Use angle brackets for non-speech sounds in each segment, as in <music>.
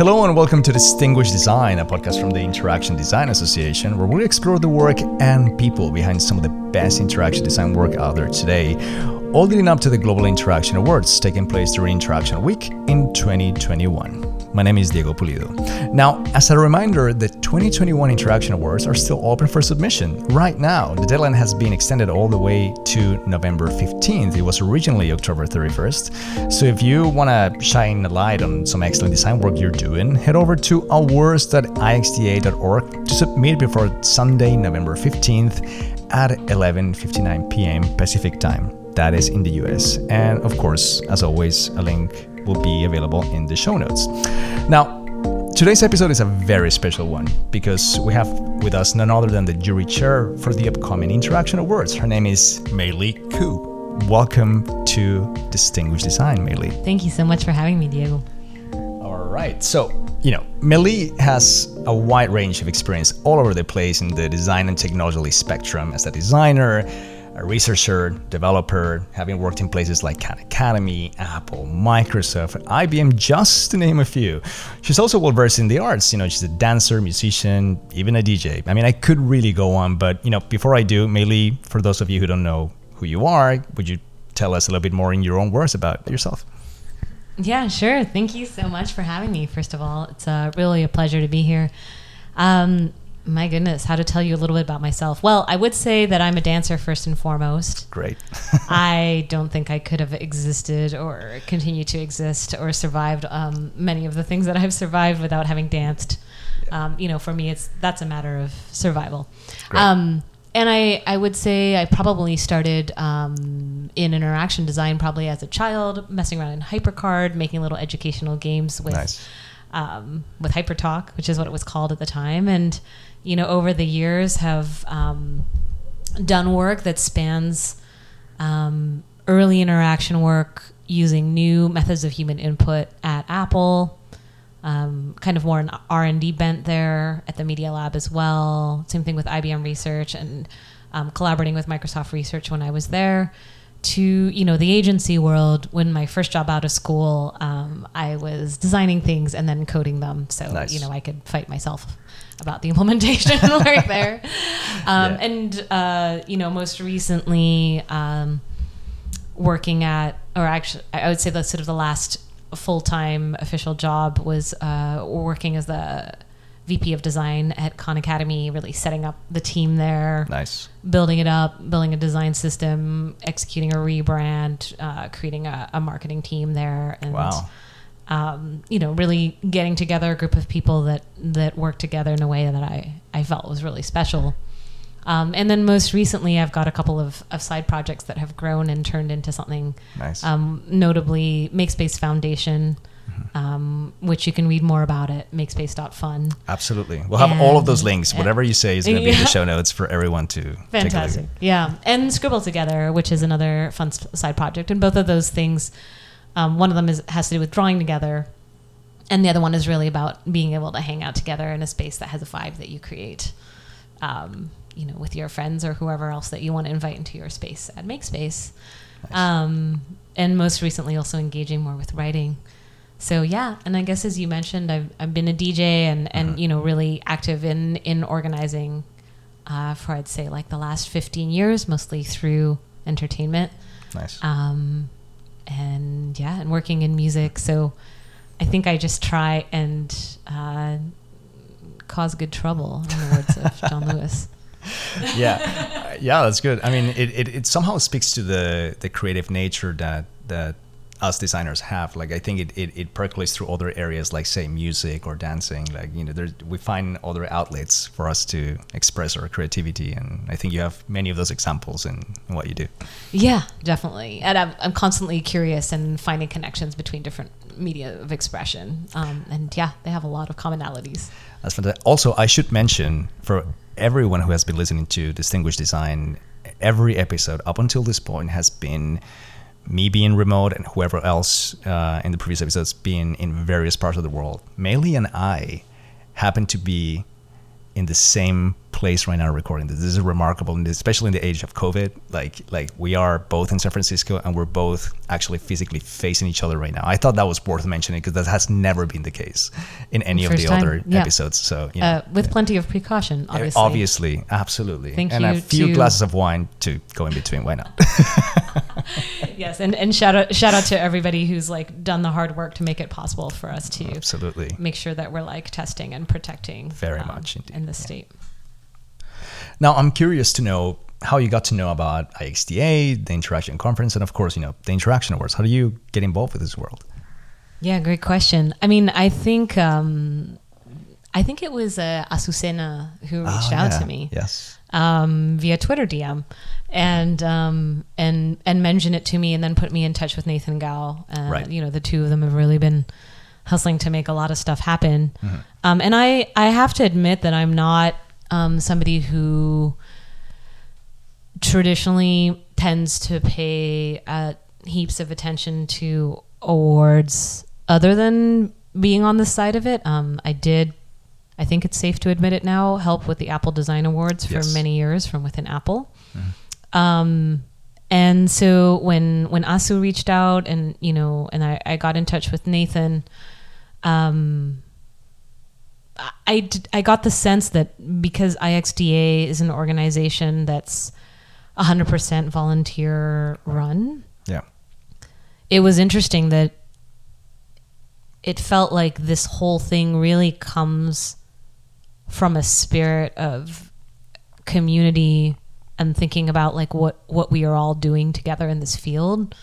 Hello and welcome to Distinguished Design, a podcast from the Interaction Design Association, where we explore the work and people behind some of the best interaction design work out there today, all leading up to the Global Interaction Awards taking place during Interaction Week in 2021. My name is Diego Pulido. Now, as a reminder, the 2021 Interaction Awards are still open for submission right now. The deadline has been extended all the way to November 15th. It was originally October 31st. So if you want to shine a light on some excellent design work you're doing, head over to awards.ixda.org to submit before Sunday, November 15th at 11:59 p.m. Pacific Time. That is in the US. And of course, as always, a link will be available in the show notes. Now, Today's episode is a very special one because we have with us none other than the jury chair for the upcoming Interaction Awards. Her name is May-Li Khoe. Welcome to Distinguished Design, May-Li. Thank you so much for having me, Diego. All right. So, you know, May-Li has a wide range of experience all over the place in the design and technology spectrum as a designer, a researcher, developer, having worked in places like Khan Academy, Apple, Microsoft, IBM, just to name a few. She's also well versed in the arts. You know, she's a dancer, musician, even a DJ. I mean, I could really go on, but you know, before I do, May-Li for those of you who don't know who you are, would you tell us a little bit more in your own words about yourself? Yeah, sure. Thank you so much for having me. First of all, it's uh, really a pleasure to be here. Um, my goodness, how to tell you a little bit about myself. Well, I would say that I'm a dancer first and foremost. Great. <laughs> I don't think I could have existed or continue to exist or survived um, many of the things that I've survived without having danced. Um, you know, for me, it's that's a matter of survival. Um, and I, I would say I probably started um, in interaction design probably as a child, messing around in HyperCard, making little educational games with Nice. um, with HyperTalk, which is what it was called at the time, and you know over the years have um, done work that spans um, early interaction work using new methods of human input at Apple. Um, kind of more an R and D bent there at the Media Lab as well. Same thing with IBM Research and um, collaborating with Microsoft Research when I was there. To you know the agency world. When my first job out of school, um, I was designing things and then coding them, so Nice. you know I could fight myself about the <laughs> implementation <laughs> right there. Um, Yeah. And uh, you know, most recently, um, working at, or actually, I would say that's sort of the last full time official job was uh, working as the VP of design at Khan Academy, really setting up the team there, Nice. building it up, building a design system, executing a rebrand, uh, creating a, a marketing team there, and Wow. um, you know, really getting together a group of people that that work together in a way that I I felt was really special. Um, and then most recently, I've got a couple of, of side projects that have grown and turned into something. Nice. Um, notably, Makespace Foundation, Mm-hmm. um, which you can read more about at makespace.fun. Absolutely. We'll have all of those links. Whatever you say is going to be in the <laughs> show notes for everyone to take a look. Fantastic. Yeah. And Scribble Together, which is another fun side project. And both of those things, um, one of them is, has to do with drawing together. And the other one is really about being able to hang out together in a space that has a vibe that you create, um, you know, with your friends or whoever else that you want to invite into your space at Makespace. Um, and most recently, also engaging more with writing. So yeah, and I guess as you mentioned, I've, I've been a DJ and, and you know really active in in organizing uh, for I'd say like the last 15 years, mostly through entertainment. Nice. Um, and yeah, and working in music. So I think I just try and uh, cause good trouble, in the words of <laughs> John Lewis. yeah, yeah, that's good. I mean, it, it, it somehow speaks to the the creative nature that that us designers have. Like, I think it, it, it percolates through other areas, like say music or dancing. Like, you know, there, we find other outlets for us to express our creativity, and I think you have many of those examples in, in what you do. Yeah, definitely. And I'm, I'm constantly curious and finding connections between different media of expression. Um, and yeah, they have a lot of commonalities. That's fantastic. Also, I should mention for everyone who has been listening to Distinguished Design, every episode up until this point has been me being remote and whoever else uh, in the previous episodes being in various parts of the world. May-Li and I happen to be in the same place right now recording this. This is remarkable, and especially in the age of COVID. Like, like we are both in San Francisco, and we're both actually physically facing each other right now. I thought that was worth mentioning because that has never been the case in any of the time, other yeah. episodes. So, you know, uh, with plenty of precaution, obviously. obviously, absolutely, Thank and a few to- glasses of wine to go in between. Why not? <laughs> <laughs> Yes, and, and shout out shout out to everybody who's like done the hard work to make it possible for us to absolutely. make sure that we're like testing and protecting um, Very much indeed, in the yeah. state. Now, I'm curious to know how you got to know about IXDA, the Interaction Conference, and of course, you know, the Interaction Awards. How do you get involved with this world? Yeah, great question. I mean, I think um, I think it was uh, Azucena who reached Ah, out yeah. to me Yes. um, via Twitter DM and um, and and mentioned it to me, and then put me in touch with Nathan Gao. Uh, Right. You know, the two of them have really been hustling to make a lot of stuff happen. Mm-hmm. Um, and I I have to admit that I'm not um, somebody who traditionally tends to pay uh, heaps of attention to awards other than being on the side of it. Um, I did, I think it's safe to admit it now, help with the Apple Design Awards for Yes. many years from within Apple. Um, and so when when Asu reached out and you know and I, I got in touch with Nathan, um, I- I got the sense that because IXDA is an organization that's 100% volunteer run, Yeah. it was interesting that it felt like this whole thing really comes from a spirit of community and thinking about like what what we are all doing together in this field.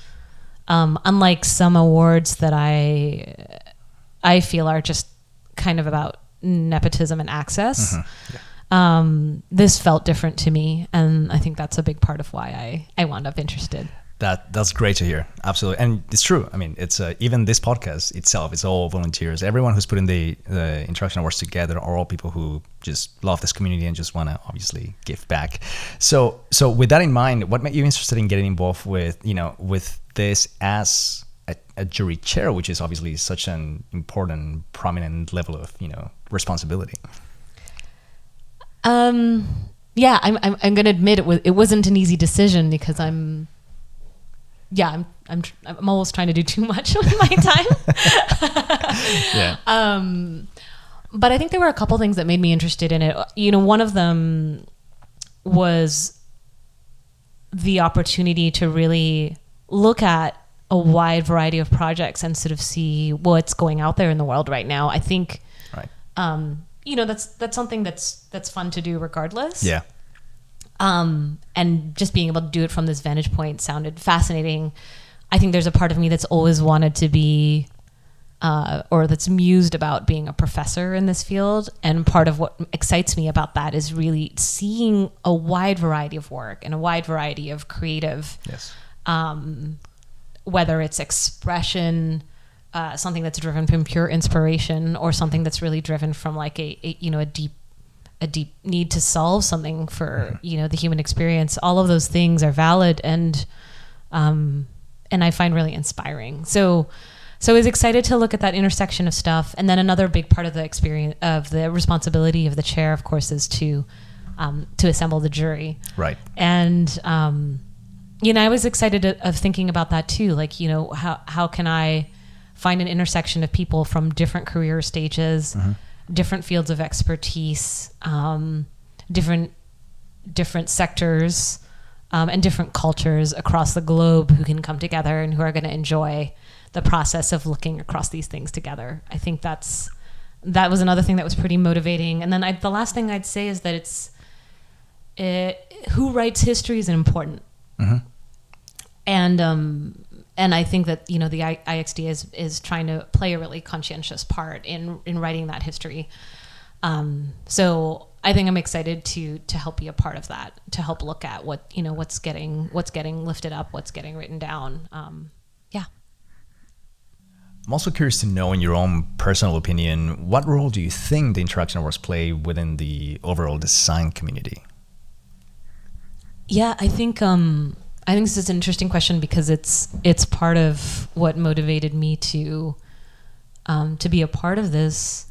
Um, unlike some awards that i i feel are just kind of about nepotism and access um, this felt different to me and i think that's a big part of why i i wound up interested That that's great to hear. Absolutely, and it's true. I mean, it's uh, even this podcast itself. It's all volunteers. Everyone who's putting the the interaction awards together are all people who just love this community and just want to obviously give back. So so with that in mind, what made you interested in getting involved with you know with this as a, a jury chair, which is obviously such an important, prominent level of you know responsibility. Um, yeah, I'm, I'm, I'm going to admit it was, it wasn't an easy decision because I'm, yeah, I'm, I'm, tr- I'm almost trying to do too much <laughs> with my time. <laughs> Yeah. um, but I think there were a couple things that made me interested in it. You know, one of them was the opportunity to really look at a wide variety of projects and sort of see what's going out there in the world right now. I think right. um, you know that's that's something that's that's fun to do regardless. Yeah. Um, and just being able to do it from this vantage point sounded fascinating. I think there's a part of me that's always wanted to be, uh, or that's mused about being a professor in this field. And part of what excites me about that is really seeing a wide variety of work and a wide variety of creative Yes. um, whether it's expression, uh, something that's driven from pure inspiration, or something that's really driven from like a, a you know a deep a deep need to solve something for you know the human experience. All of those things are valid and um, and I find really inspiring. So. So I was excited to look at that intersection of stuff, and then another big part of the experience of the responsibility of the chair, of course, is to um, to assemble the jury Right. and um, you know, I was excited of thinking about that too. Like, you know, how how can I find an intersection of people from different career stages, different fields of expertise, um, different different sectors, um, and different cultures across the globe who can come together and who are going to enjoy the process of looking across these things together. I think that's that was another thing that was pretty motivating. And then I, the last thing I'd say is that it's it, who writes history is important, and um, and I think that you know the I, IXD is is trying to play a really conscientious part in in writing that history. Um, so I think I'm excited to to help be a part of that, to help look at what you know what's getting what's getting lifted up, what's getting written down. Um, yeah. I'm also curious to know, in your own personal opinion, what role do you think the interaction awards play within the overall design community? Yeah, I think um, I think this is an interesting question because it's it's part of what motivated me to um, to be a part of this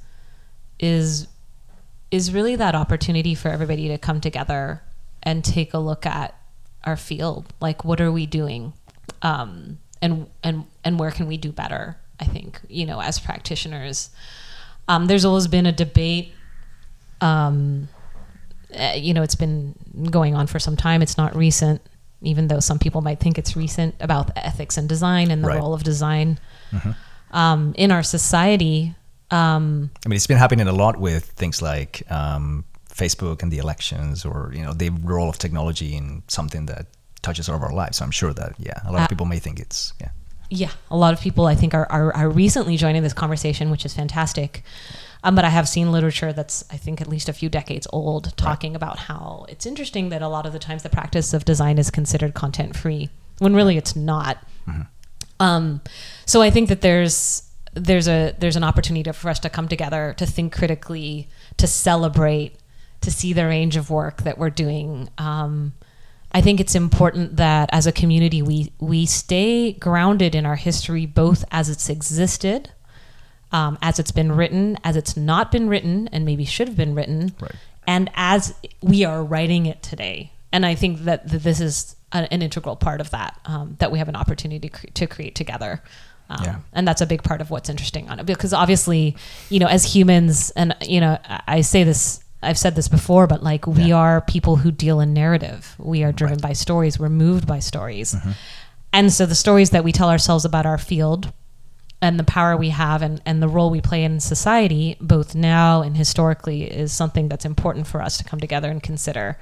is is really that opportunity for everybody to come together and take a look at our field. Like, what are we doing, um, and and and where can we do better? I think you know, as practitioners, um, there's always been a debate. Um, uh, you know, it's been going on for some time. It's not recent, even though some people might think it's recent about ethics and design and the Right. role of design um, in our society. Um, I mean, it's been happening a lot with things like um, Facebook and the elections, or you know, the role of technology in something that touches all of our lives. So I'm sure that yeah, a lot Uh, of people may think it's yeah. yeah, a lot of people I think are, are, are recently joining this conversation, which is fantastic. Um, but I have seen literature that's I think at least a few decades old talking about how it's interesting that a lot of the times the practice of design is considered content free when really it's not. Um, so I think that there's there's a there's an opportunity for us to come together to think critically, to celebrate, to see the range of work that we're doing. Um, I think it's important that as a community we we stay grounded in our history, both as it's existed, um, as it's been written, as it's not been written, and maybe should have been written, Right. and as we are writing it today. And I think that, that this is a, an integral part of that um, that we have an opportunity to, cre- to create together. Um, Yeah. And that's a big part of what's interesting on it because obviously, you know, as humans, and you know, I say this, I've said this before, but like we Yeah. are people who deal in narrative. We are driven by stories. We're moved by stories, Mm-hmm. and so the stories that we tell ourselves about our field and the power we have and, and the role we play in society, both now and historically, is something that's important for us to come together and consider.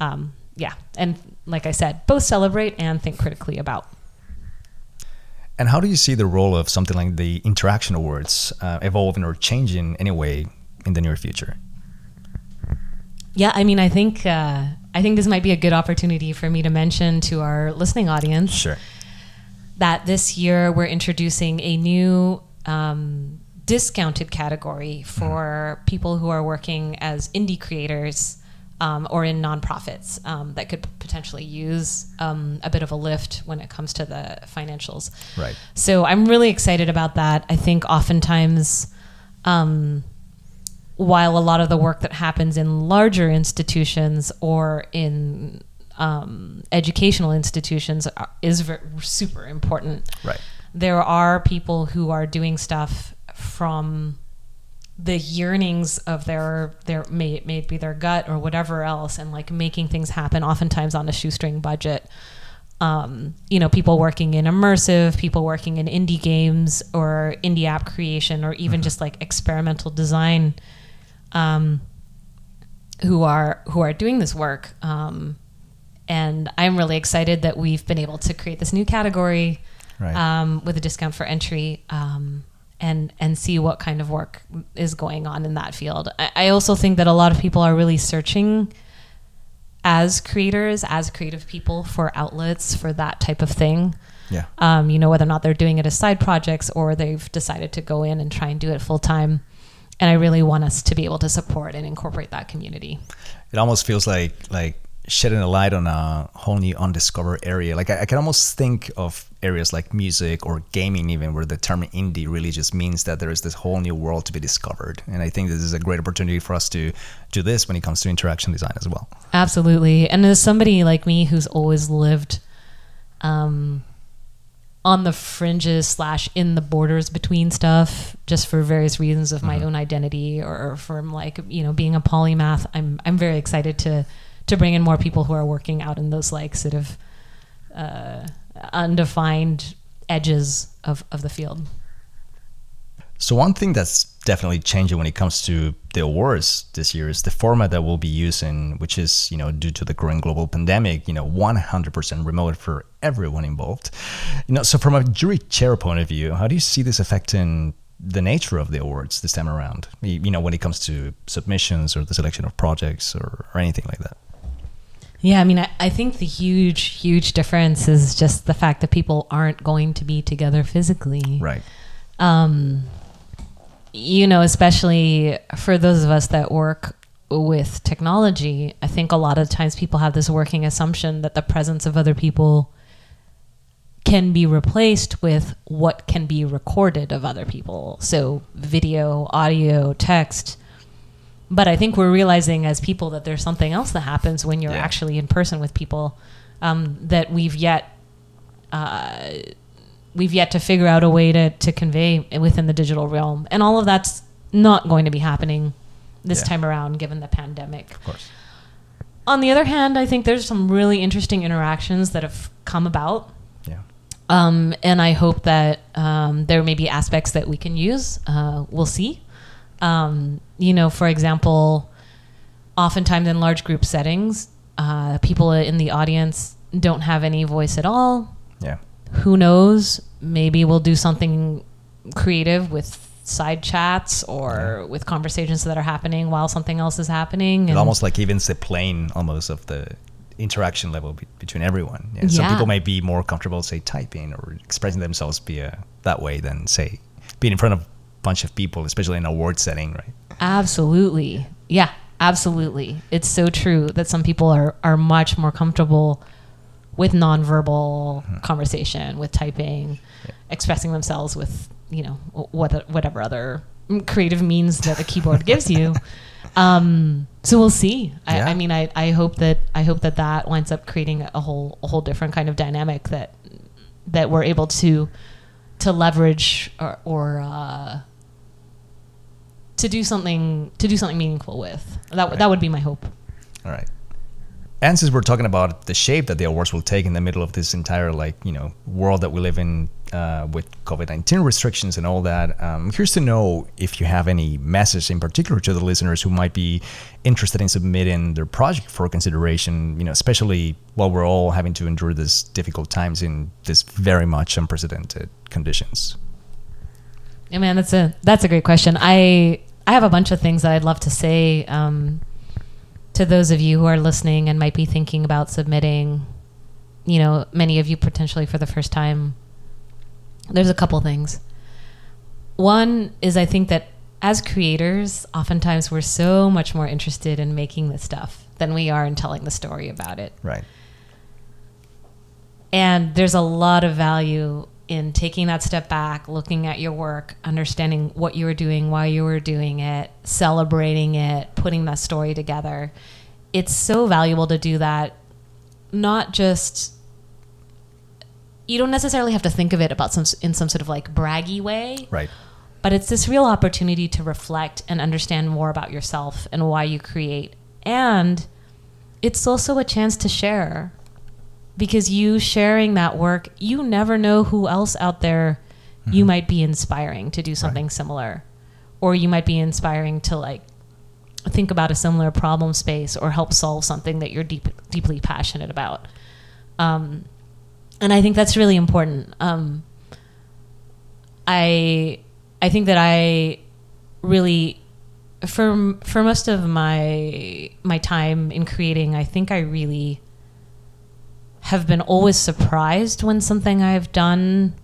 Um, yeah, and like I said, both celebrate and think critically about. And how do you see the role of something like the Interaction Awards uh, evolving or changing anyway in the near future? Yeah, I mean, I think uh, I think this might be a good opportunity for me to mention to our listening audience Sure. That this year we're introducing a new um, discounted category for people who are working as indie creators um, or in nonprofits um, that could potentially use um, a bit of a lift when it comes to the financials. Right. So I'm really excited about that. I think oftentimes, um, while a lot of the work that happens in larger institutions or in um, educational institutions are, is super important. Right. There are people who are doing stuff from the yearnings of their their may maybe their gut or whatever else and like making things happen oftentimes on a shoestring budget um, you know people working in immersive people working in indie games or indie app creation or even just like experimental design um, who are who are doing this work um, and i'm really excited that we've been able to create this new category Right. um, with a discount for entry um, and and see what kind of work is going on in that field. I, I also think that a lot of people are really searching as creators, as creative people, for outlets for that type of thing. Yeah. Um, you know, whether or not they're doing it as side projects or they've decided to go in and try and do it full time. And I really want us to be able to support and incorporate that community. It almost feels like like shedding a light on a whole new undiscovered area. Like I, I can almost think of areas like music or gaming, even where the term indie really just means that there is this whole new world to be discovered. And I think this is a great opportunity for us to do this when it comes to interaction design as well. Absolutely. And as somebody like me who's always lived um, on the fringes slash in the borders between stuff, just for various reasons of my own identity or from like you know being a polymath, I'm I'm very excited to to bring in more people who are working out in those like sort of uh, undefined edges of of the field. So one thing that's definitely changing when it comes to the awards this year is the format that we'll be using, which is, you know, due to the growing global pandemic, you know, 100% remote for everyone involved. You know, so from a jury chair point of view, how do you see this affecting the nature of the awards this time around? You know, when it comes to submissions or the selection of projects or, or anything like that. Yeah, I mean, I, I think the huge, huge difference is just the fact that people aren't going to be together physically. Right. um, you know, especially for those of us that work with technology, I think a lot of times people have this working assumption that the presence of other people can be replaced with what can be recorded of other people. So, video, audio, text. But I think we're realizing as people that there's something else that happens when you're Yeah. actually in person with people um, that we've yet uh, we've yet to figure out a way to, to convey within the digital realm, and all of that's not going to be happening this Yeah. time around, given the pandemic. Of course. On the other hand, I think there's some really interesting interactions that have come about Yeah. um, and I hope that um, there may be aspects that we can use. Uh, we'll see. Um, you know, for example, oftentimes in large group settings, uh, people in the audience don't have any voice at all. Yeah. Who knows? Maybe we'll do something creative with side chats or with conversations that are happening while something else is happening. It almost like evens the plane almost of the interaction level be- between everyone. Yeah. Some Yeah. people may be more comfortable, say, typing or expressing themselves via that way than, say, being in front of bunch of people, especially in a award setting, right? Absolutely. Yeah, absolutely. It's so true that some people are, are much more comfortable with nonverbal conversation, with typing, expressing themselves with, you know, what, whatever other creative means that a keyboard <laughs> gives you. Um, so we'll see. I, Yeah. I mean, I, I hope that I hope that that winds up creating a whole a whole different kind of dynamic that that we're able to to leverage or, or uh, to do something to do something meaningful with. That Right. that would be my hope. All right. And since we're talking about the shape that the awards will take in the middle of this entire like you know world that we live in uh, with COVID nineteen restrictions and all that, um, I'm curious to know if you have any message in particular to the listeners who might be interested in submitting their project for consideration. You know, especially while we're all having to endure these difficult times in this very much unprecedented conditions. Yeah, man, that's a that's a great question. I I have a bunch of things that I'd love to say um, to those of you who are listening and might be thinking about submitting. You know, many of you potentially for the first time. There's a couple things. One is I think that as creators, oftentimes we're so much more interested in making the stuff than we are in telling the story about it. Right. And there's a lot of value in taking that step back, looking at your work, understanding what you were doing, why you were doing it, celebrating it, putting that story together. It's so valuable to do that, not just you don't necessarily have to think of it about some in some sort of like braggy way, Right. but it's this real opportunity to reflect and understand more about yourself and why you create. And it's also a chance to share because you sharing that work, you never know who else out there you might be inspiring to do something similar. Or you might be inspiring to like think about a similar problem space or help solve something that you're deep, deeply passionate about. Um, and I think that's really important. Um, I I think that I really for for most of my my time in creating, I think I really have been always surprised when something I've done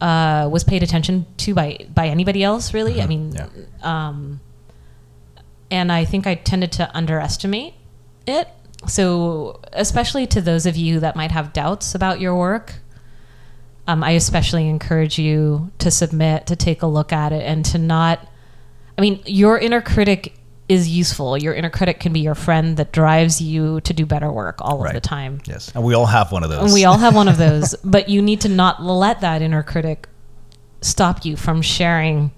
uh, was paid attention to by by anybody else. Really, I mean, Yeah. um, and I think I tended to underestimate it. So, especially to those of you that might have doubts about your work, um, I especially encourage you to submit, to take a look at it, and to not. I mean, your inner critic is useful. Your inner critic can be your friend that drives you to do better work all of the time. Yes. And we all have one of those. And we all have one of those, <laughs> but you need to not let that inner critic stop you from sharing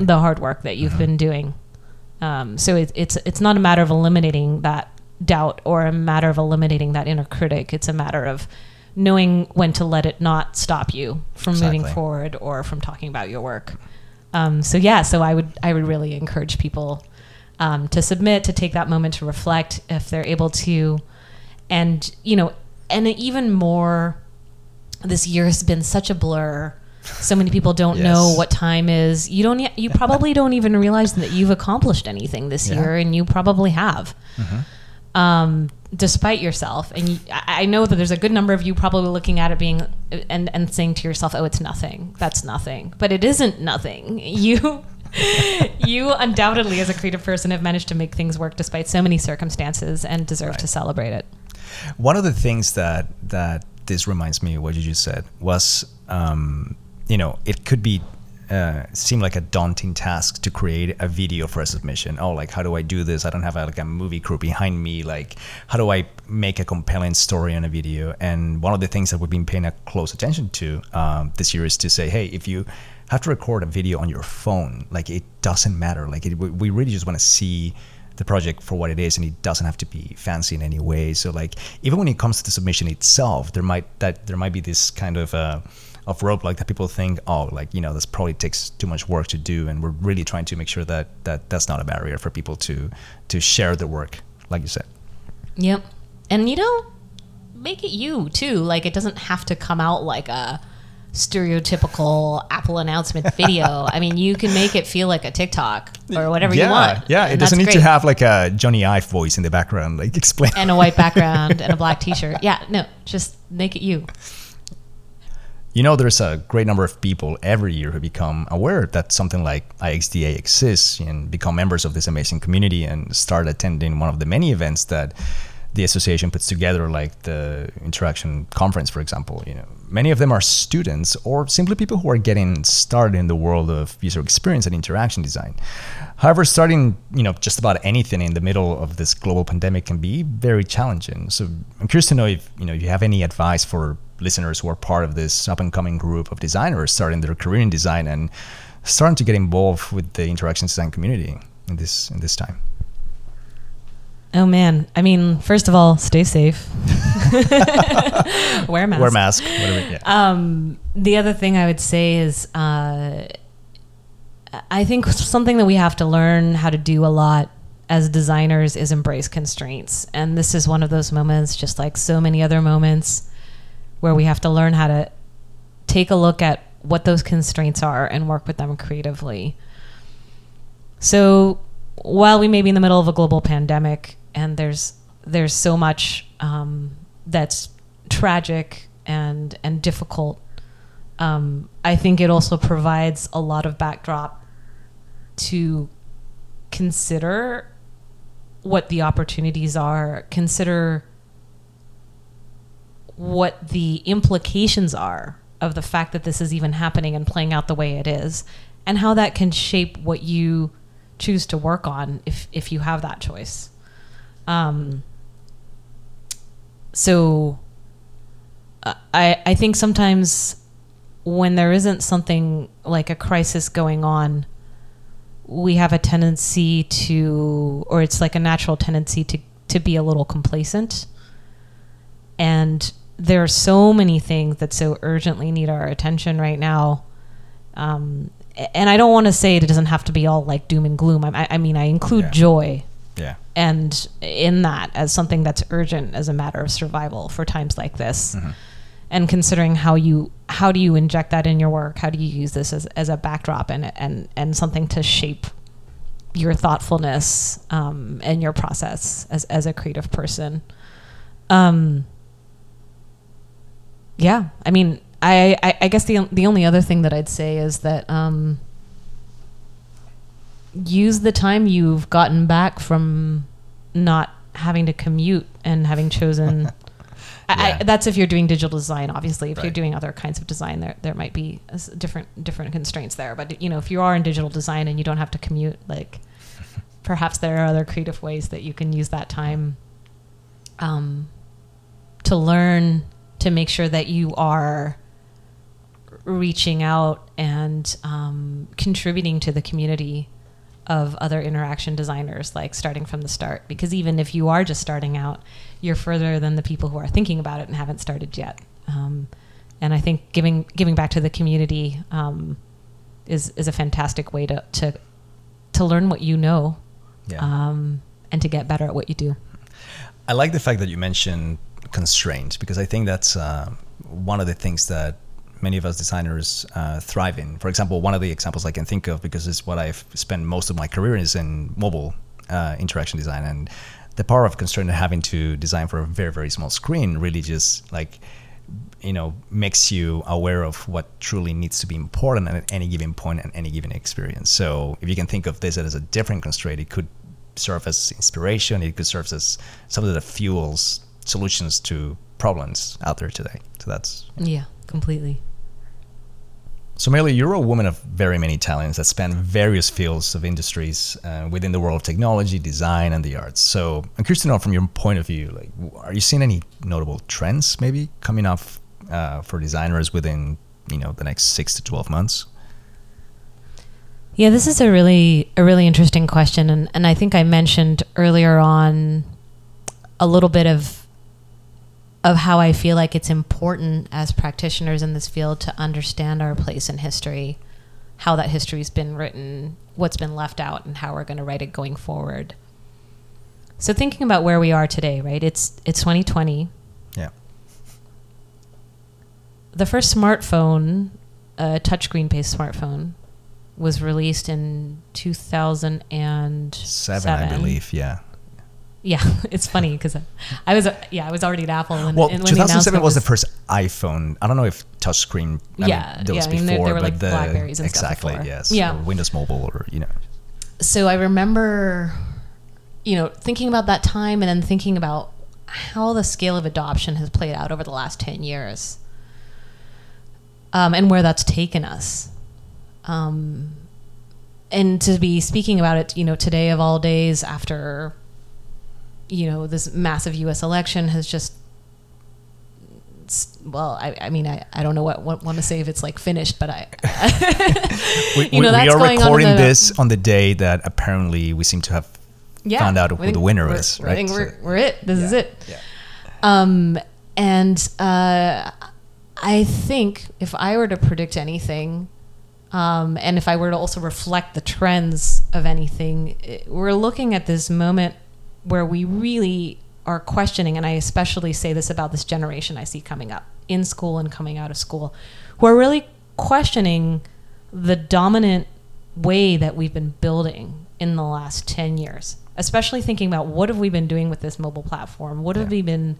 the hard work that you've been doing. Um, so it, it's it's not a matter of eliminating that doubt or a matter of eliminating that inner critic. It's a matter of knowing when to let it not stop you from moving forward or from talking about your work. Um, so yeah, so I would I would really encourage people um, to submit, to take that moment to reflect if they're able to, and you know, and even more, this year has been such a blur. So many people don't know what time is. You don't. You probably don't even realize that you've accomplished anything this Yeah. year, and you probably have, um, despite yourself. And you, I I know that there's a good number of you probably looking at it being and and saying to yourself, "Oh, it's nothing. That's nothing." But it isn't nothing. <laughs> You. <laughs> you undoubtedly, as a creative person, have managed to make things work despite so many circumstances, and deserve Right. to celebrate it. One of the things that that this reminds me of what you just said was, um, you know, it could be uh, seem like a daunting task to create a video for a submission. Oh, like how do I do this? I don't have a, like a movie crew behind me. Like how do I make a compelling story on a video? And one of the things that we've been paying a close attention to um, this year is to say, hey, if you have to record a video on your phone, like it doesn't matter. Like it, we really just want to see the project for what it is and it doesn't have to be fancy in any way. So like even when it comes to the submission itself there might that there might be this kind of uh, of roadblock that people think oh like you know this probably takes too much work to do and we're really trying to make sure that that that's not a barrier for people to to share the work like you said. Yep. And you know make it you too. Like it doesn't have to come out like a stereotypical Apple announcement video. <laughs> I mean, you can make it feel like a TikTok or whatever yeah, you want. Yeah, it doesn't need great. to have like a Jony Ive voice in the background, like explain. And a white background and a black <laughs> T-shirt. Yeah, no, just make it you. You know, there's a great number of people every year who become aware that something like IXDA exists and become members of this amazing community and start attending one of the many events that the association puts together, like the interaction conference, for example. You know, many of them are students or simply people who are getting started in the world of user experience and interaction design. However, starting you know just about anything in the middle of this global pandemic can be very challenging. So I'm curious to know if you know if you have any advice for listeners who are part of this up and coming group of designers starting their career in design and starting to get involved with the interaction design community in this in this time. Oh man, I mean, first of all, stay safe. <laughs> Wear a mask. Wear a mask. Whatever. Yeah. Um, the other thing I would say is, uh, I think something that we have to learn how to do a lot as designers is embrace constraints, and this is one of those moments, just like so many other moments, where we have to learn how to take a look at what those constraints are and work with them creatively. So while we may be in the middle of a global pandemic, and there's there's so much um, that's tragic and and difficult. Um, I think it also provides a lot of backdrop to consider what the opportunities are, consider what the implications are of the fact that this is even happening and playing out the way it is, and how that can shape what you choose to work on if if you have that choice. Um, so I I think sometimes when there isn't something like a crisis going on, we have a tendency to, or it's like a natural tendency to to be a little complacent. And there are so many things that so urgently need our attention right now. Um, and I don't want to say it doesn't have to be all like doom and gloom. I, I mean, I include yeah. joy yeah. And in that, as something that's urgent as a matter of survival for times like this, mm-hmm. and considering how you how do you inject that in your work? How do you use this as, as a backdrop and and and something to shape your thoughtfulness um, and your process as as a creative person? Um, yeah, I mean, I, I, I guess the the only other thing that I'd say is that. Um, use the time you've gotten back from not having to commute and having chosen. <laughs> yeah. I, that's if you're doing digital design. Obviously, if right. you're doing other kinds of design, there there might be different different constraints there. But you know, if you are in digital design and you don't have to commute, like <laughs> perhaps there are other creative ways that you can use that time um, to learn to make sure that you are reaching out and um, contributing to the community of other interaction designers, like starting from the start. Because even if you are just starting out, you're further than the people who are thinking about it and haven't started yet. Um, and I think giving giving back to the community um, is is a fantastic way to to to learn what you know, yeah. um, and to get better at what you do. I like the fact that you mentioned constraints because I think that's uh, one of the things that many of us designers uh, thrive in. For example, one of the examples I can think of because it's what I've spent most of my career in, is in mobile uh, interaction design, and the power of constraint and having to design for a very very small screen really just like you know makes you aware of what truly needs to be important at any given point and any given experience. So if you can think of this as a different constraint, it could serve as inspiration. It could serve as some of the fuels solutions to problems out there today. So that's yeah, completely. So, May-Li, you're a woman of very many talents that span various fields of industries uh, within the world of technology, design, and the arts. So, I'm curious to know from your point of view, like, are you seeing any notable trends maybe coming up uh, for designers within, you know, the next six to twelve months? Yeah, this is a really a really interesting question, and and I think I mentioned earlier on a little bit of of how I feel like it's important as practitioners in this field to understand our place in history, how that history's been written, what's been left out, and how we're going to write it going forward. So thinking about where we are today, right? It's it's 2020. Yeah. The first smartphone, a touchscreen based smartphone, was released in 2007, Seven, I believe. Yeah. Yeah, <laughs> it's funny because I was yeah I was already at Apple when, Well, when the 2007 was the first iPhone. I don't know if touchscreen. I Yeah, mean, there was yeah, I mean, there- before, there were, but like, the Blackberries and stuff exactly yes, Yeah. or Windows Mobile, or you know, so I remember, you know, thinking about that time and then thinking about how the scale of adoption has played out over the last 10 years um, and where that's taken us. Um, and to be speaking about it, you know, today of all days after, you know, this massive U.S. election has just, well, I, I mean, I, I don't know what, what want to say if it's like finished, but I, <laughs> we, <laughs> You know, we- we are going on recording the- this on the day that apparently we seem to have yeah, found out who the winner is. I Right? think So- we're, we're it. This is it. Yeah. Um, and uh, I think if I were to predict anything, um, and if I were to also reflect the trends of anything, it- we're looking at this moment where we really are questioning, and I especially say this about this generation I see coming up in school and coming out of school, who are really questioning the dominant way that we've been building in the last 10 years. Especially thinking about what have we been doing with this mobile platform? What have Yeah. we been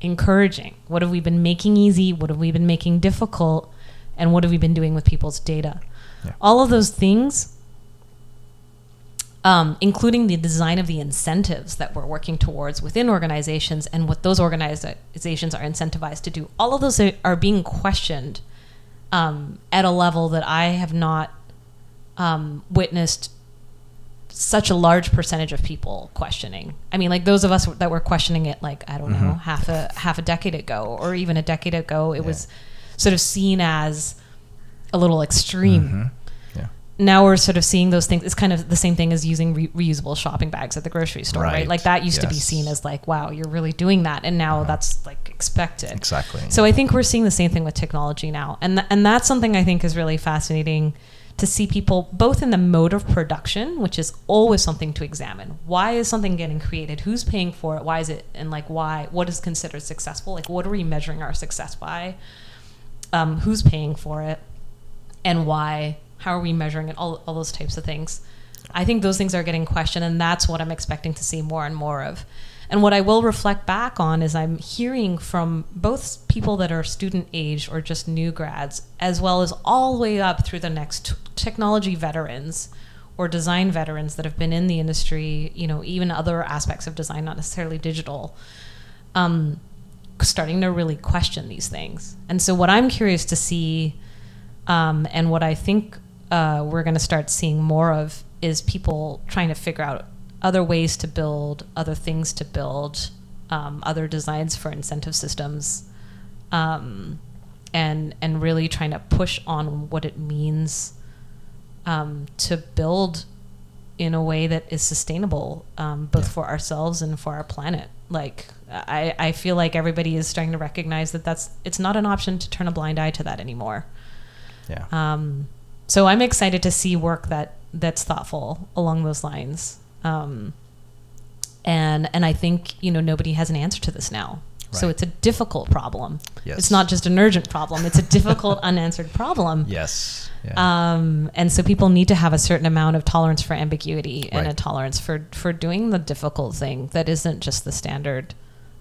encouraging? What have we been making easy? What have we been making difficult? And what have we been doing with people's data? Yeah. all of those things um, including the design of the incentives that we're working towards within organizations and what those organizations are incentivized to do all of those are, are being questioned um, at a level that i have not um, witnessed such a large percentage of people questioning. I mean, like those of us that were questioning it, like I don't know, half a half a decade ago, or even a decade ago, it was sort of seen as a little extreme. Mhm. Now we're sort of seeing those things. It's kind of the same thing as using re- reusable shopping bags at the grocery store, right? Right. Like that used to be seen as like, wow, you're really doing that, and now that's like expected. Exactly. So I think we're seeing the same thing with technology now, and th- and that's something I think is really fascinating to see people both in the mode of production, which is always something to examine. Why is something getting created? Who's paying for it? Why is it? And like why? What is considered successful? Like what are we measuring our success by? Um, who's paying for it? And why? How are we measuring it? All all those types of things. I think those things are getting questioned, and that's what I'm expecting to see more and more of. And what I will reflect back on is I'm hearing from both people that are student age or just new grads, as well as all the way up through the next technology veterans or design veterans that have been in the industry, you know, even other aspects of design, not necessarily digital, um, starting to really question these things. And so, what I'm curious to see, um, and what I think uh, we're going to start seeing more of, is people trying to figure out other ways to build, other things to build, um, other designs for incentive systems, um, and and really trying to push on what it means um, to build in a way that is sustainable, um, both Yeah. for ourselves and for our planet. Like I, I feel like everybody is starting to recognize that that's it's not an option to turn a blind eye to that anymore. yeah. Um, so I'm excited to see work that that's thoughtful along those lines. Um, and and I think you know nobody has an answer to this now. So it's a difficult problem. Yes. It's not just an urgent problem. It's a difficult <laughs> unanswered problem. yes. Yeah. Um, and so people need to have a certain amount of tolerance for ambiguity and a tolerance for for doing the difficult thing that isn't just the standard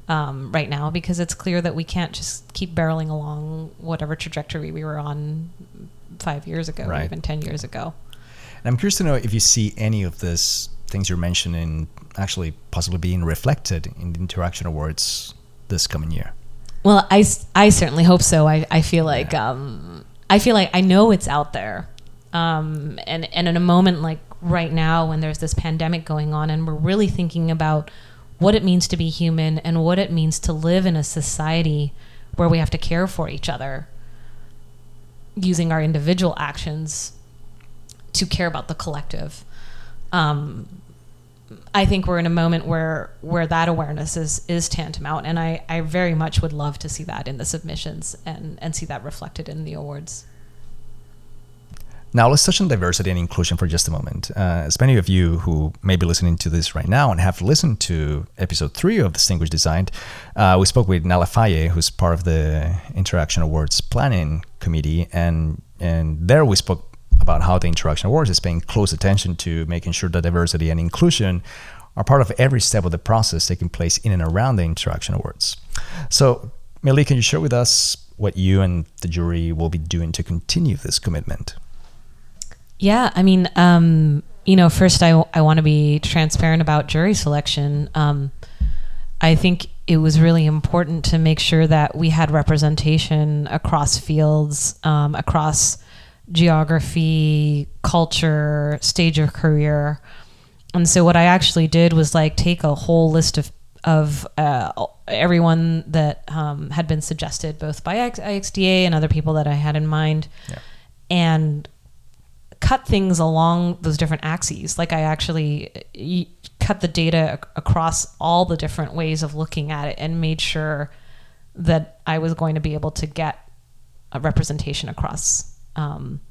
um, right now because it's clear that we can't just keep barreling along whatever trajectory we were on five years ago or even ten years ago. And I'm curious to know if you see any of these things you're mentioning actually possibly being reflected in the Interaction Awards this coming year. Well, I, I certainly hope so. I, I feel like Yeah. um, I feel like I know it's out there. Um, and, and in a moment like right now when there's this pandemic going on and we're really thinking about what it means to be human and what it means to live in a society where we have to care for each other using our individual actions to care about the collective. Um, I think we're in a moment where where that awareness is is tantamount, and I, I very much would love to see that in the submissions and and see that reflected in the awards. Now let's touch on diversity and inclusion for just a moment. Uh, as many of you who may be listening to this right now and have listened to episode three of Distinguished Design, uh, we spoke with Nala Faye, who's part of the Interaction Awards planning committee, and and there we spoke about how the Interaction Awards is paying close attention to making sure that diversity and inclusion are part of every step of the process taking place in and around the Interaction Awards. So, May-Li, can you share with us what you and the jury will be doing to continue this commitment? Yeah, I mean, um, you know, first I, I want to be transparent about jury selection. Um, I think it was really important to make sure that we had representation across fields, um, across geography, culture, stage of career. And so what I actually did was like take a whole list of of uh, everyone that um, had been suggested, both by IXDA and other people that I had in mind, yeah. and cut things along those different axes. Like I actually cut the data across all the different ways of looking at it and made sure that I was going to be able to get a representation across um,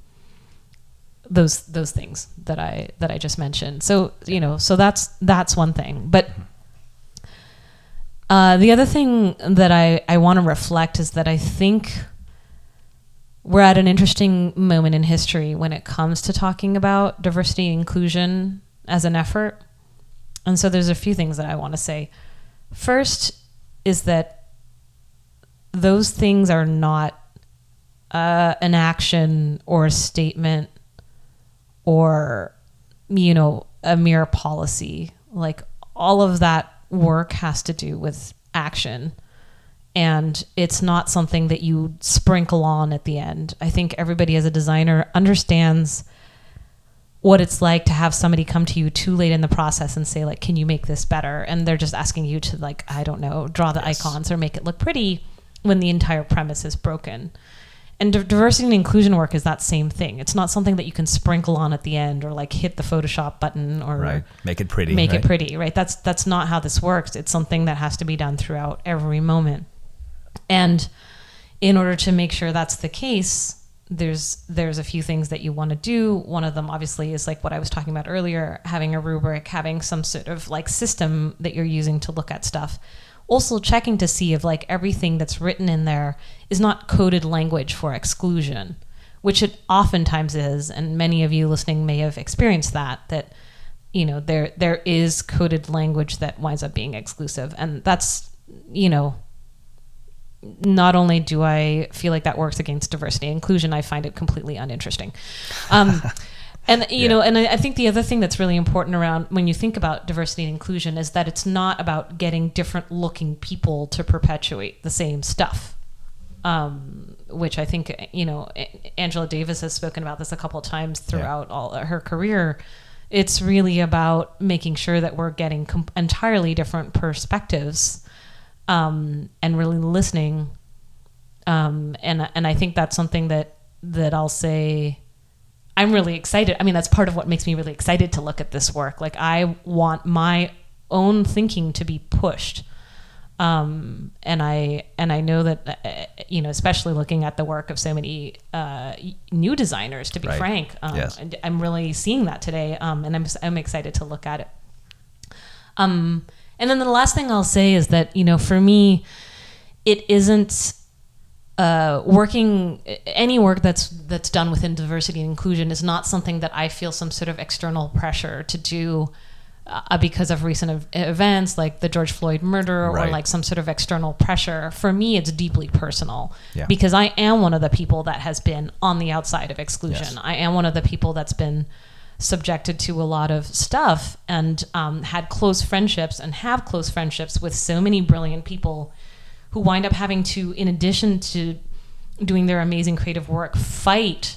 those those things that I that I just mentioned. So you know, so that's that's one thing. But uh, the other thing that I I want to reflect is that I think we're at an interesting moment in history when it comes to talking about diversity and inclusion as an effort. And so there's a few things that I want to say. First is that those things are not uh, an action or a statement or you know a mere policy like all of that work has to do with action and it's not something that you sprinkle on at the end i think everybody as a designer understands what it's like to have somebody come to you too late in the process and say like can you make this better and they're just asking you to like i don't know draw the yes. icons or make it look pretty when the entire premise is broken and diversity and inclusion work is that same thing. It's not something that you can sprinkle on at the end or like hit the Photoshop button or right. make it pretty. Make right? it pretty, right? That's that's not how this works. It's something that has to be done throughout every moment. And in order to make sure that's the case, there's there's a few things that you want to do. One of them obviously is like what I was talking about earlier, having a rubric, having some sort of like system that you're using to look at stuff also checking to see if like everything that's written in there is not coded language for exclusion which it oftentimes is and many of you listening may have experienced that that you know there there is coded language that winds up being exclusive and that's you know not only do I feel like that works against diversity and inclusion, I find it completely uninteresting. Um, <laughs> And you yeah. know, and I, I think the other thing that's really important around when you think about diversity and inclusion is that it's not about getting different looking people to perpetuate the same stuff. Um, which I think you know Angela Davis has spoken about this a couple of times throughout yeah. all her career. It's really about making sure that we're getting com- entirely different perspectives um, and really listening. Um, and and I think that's something that that I'll say I'm really excited. I mean, that's part of what makes me really excited to look at this work. Like, I want my own thinking to be pushed. Um, and I and I know that uh, you know, especially looking at the work of so many uh, new designers. To be right. frank, um, yes. I'm really seeing that today, um, and I'm I'm excited to look at it. Um, and then the last thing I'll say is that you know, for me, it isn't uh, working any work that's that's done within diversity and inclusion is not something that I feel some sort of external pressure to do uh, because of recent ev- events like the George Floyd murder right. or like some sort of external pressure. For me, it's deeply personal yeah. because I am one of the people that has been on the outside of exclusion. Yes. I am one of the people that's been subjected to a lot of stuff and um, had close friendships and have close friendships with so many brilliant people who wind up having to, in addition to doing their amazing creative work fight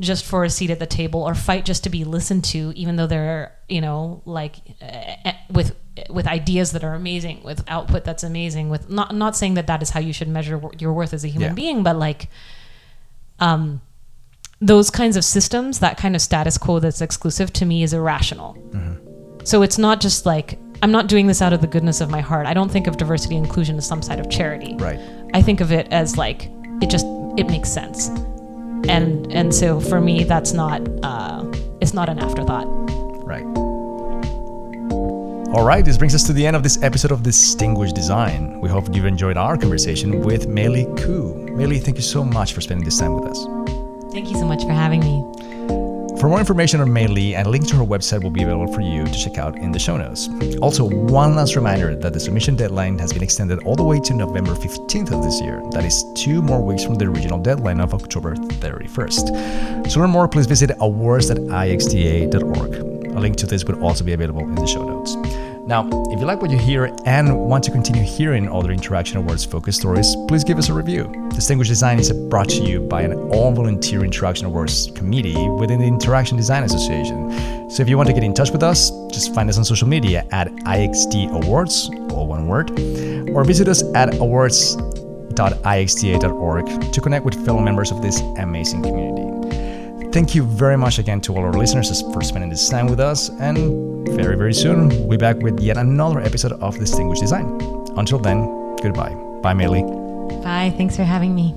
just for a seat at the table or fight just to be listened to even though they're you know like uh, with with ideas that are amazing with output that's amazing with not not saying that that is how you should measure your worth as a human Yeah. being but like um those kinds of systems that kind of status quo that's exclusive to me is irrational so it's not just like i'm not doing this out of the goodness of my heart i don't think of diversity and inclusion as some side of charity Right. I think of it as like it just it makes sense, and and so for me that's not uh, it's not an afterthought. Right. All right, this brings us to the end of this episode of Distinguished Design. We hope you've enjoyed our conversation with May-Li Khoe. May-Li, thank you so much for spending this time with us. Thank you so much for having me. For more information on May-Li, and a link to her website will be available for you to check out in the show notes. Also, one last reminder that the submission deadline has been extended all the way to November 15th of this year. That is two more weeks from the original deadline of October 31st. To learn more, please visit awards.ixda.org. A link to this will also be available in the show notes. Now, if you like what you hear and want to continue hearing other Interaction Awards focused stories, please give us a review. Distinguished Design is brought to you by an all volunteer Interaction Awards committee within the Interaction Design Association. So if you want to get in touch with us, just find us on social media at IXD Awards, all one word, or visit us at awards.ixda.org to connect with fellow members of this amazing community. Thank you very much again to all our listeners for spending this time with us, and very, very soon we'll be back with yet another episode of Distinguished Design. Until then, goodbye. Bye, May-Li. Bye. Thanks for having me.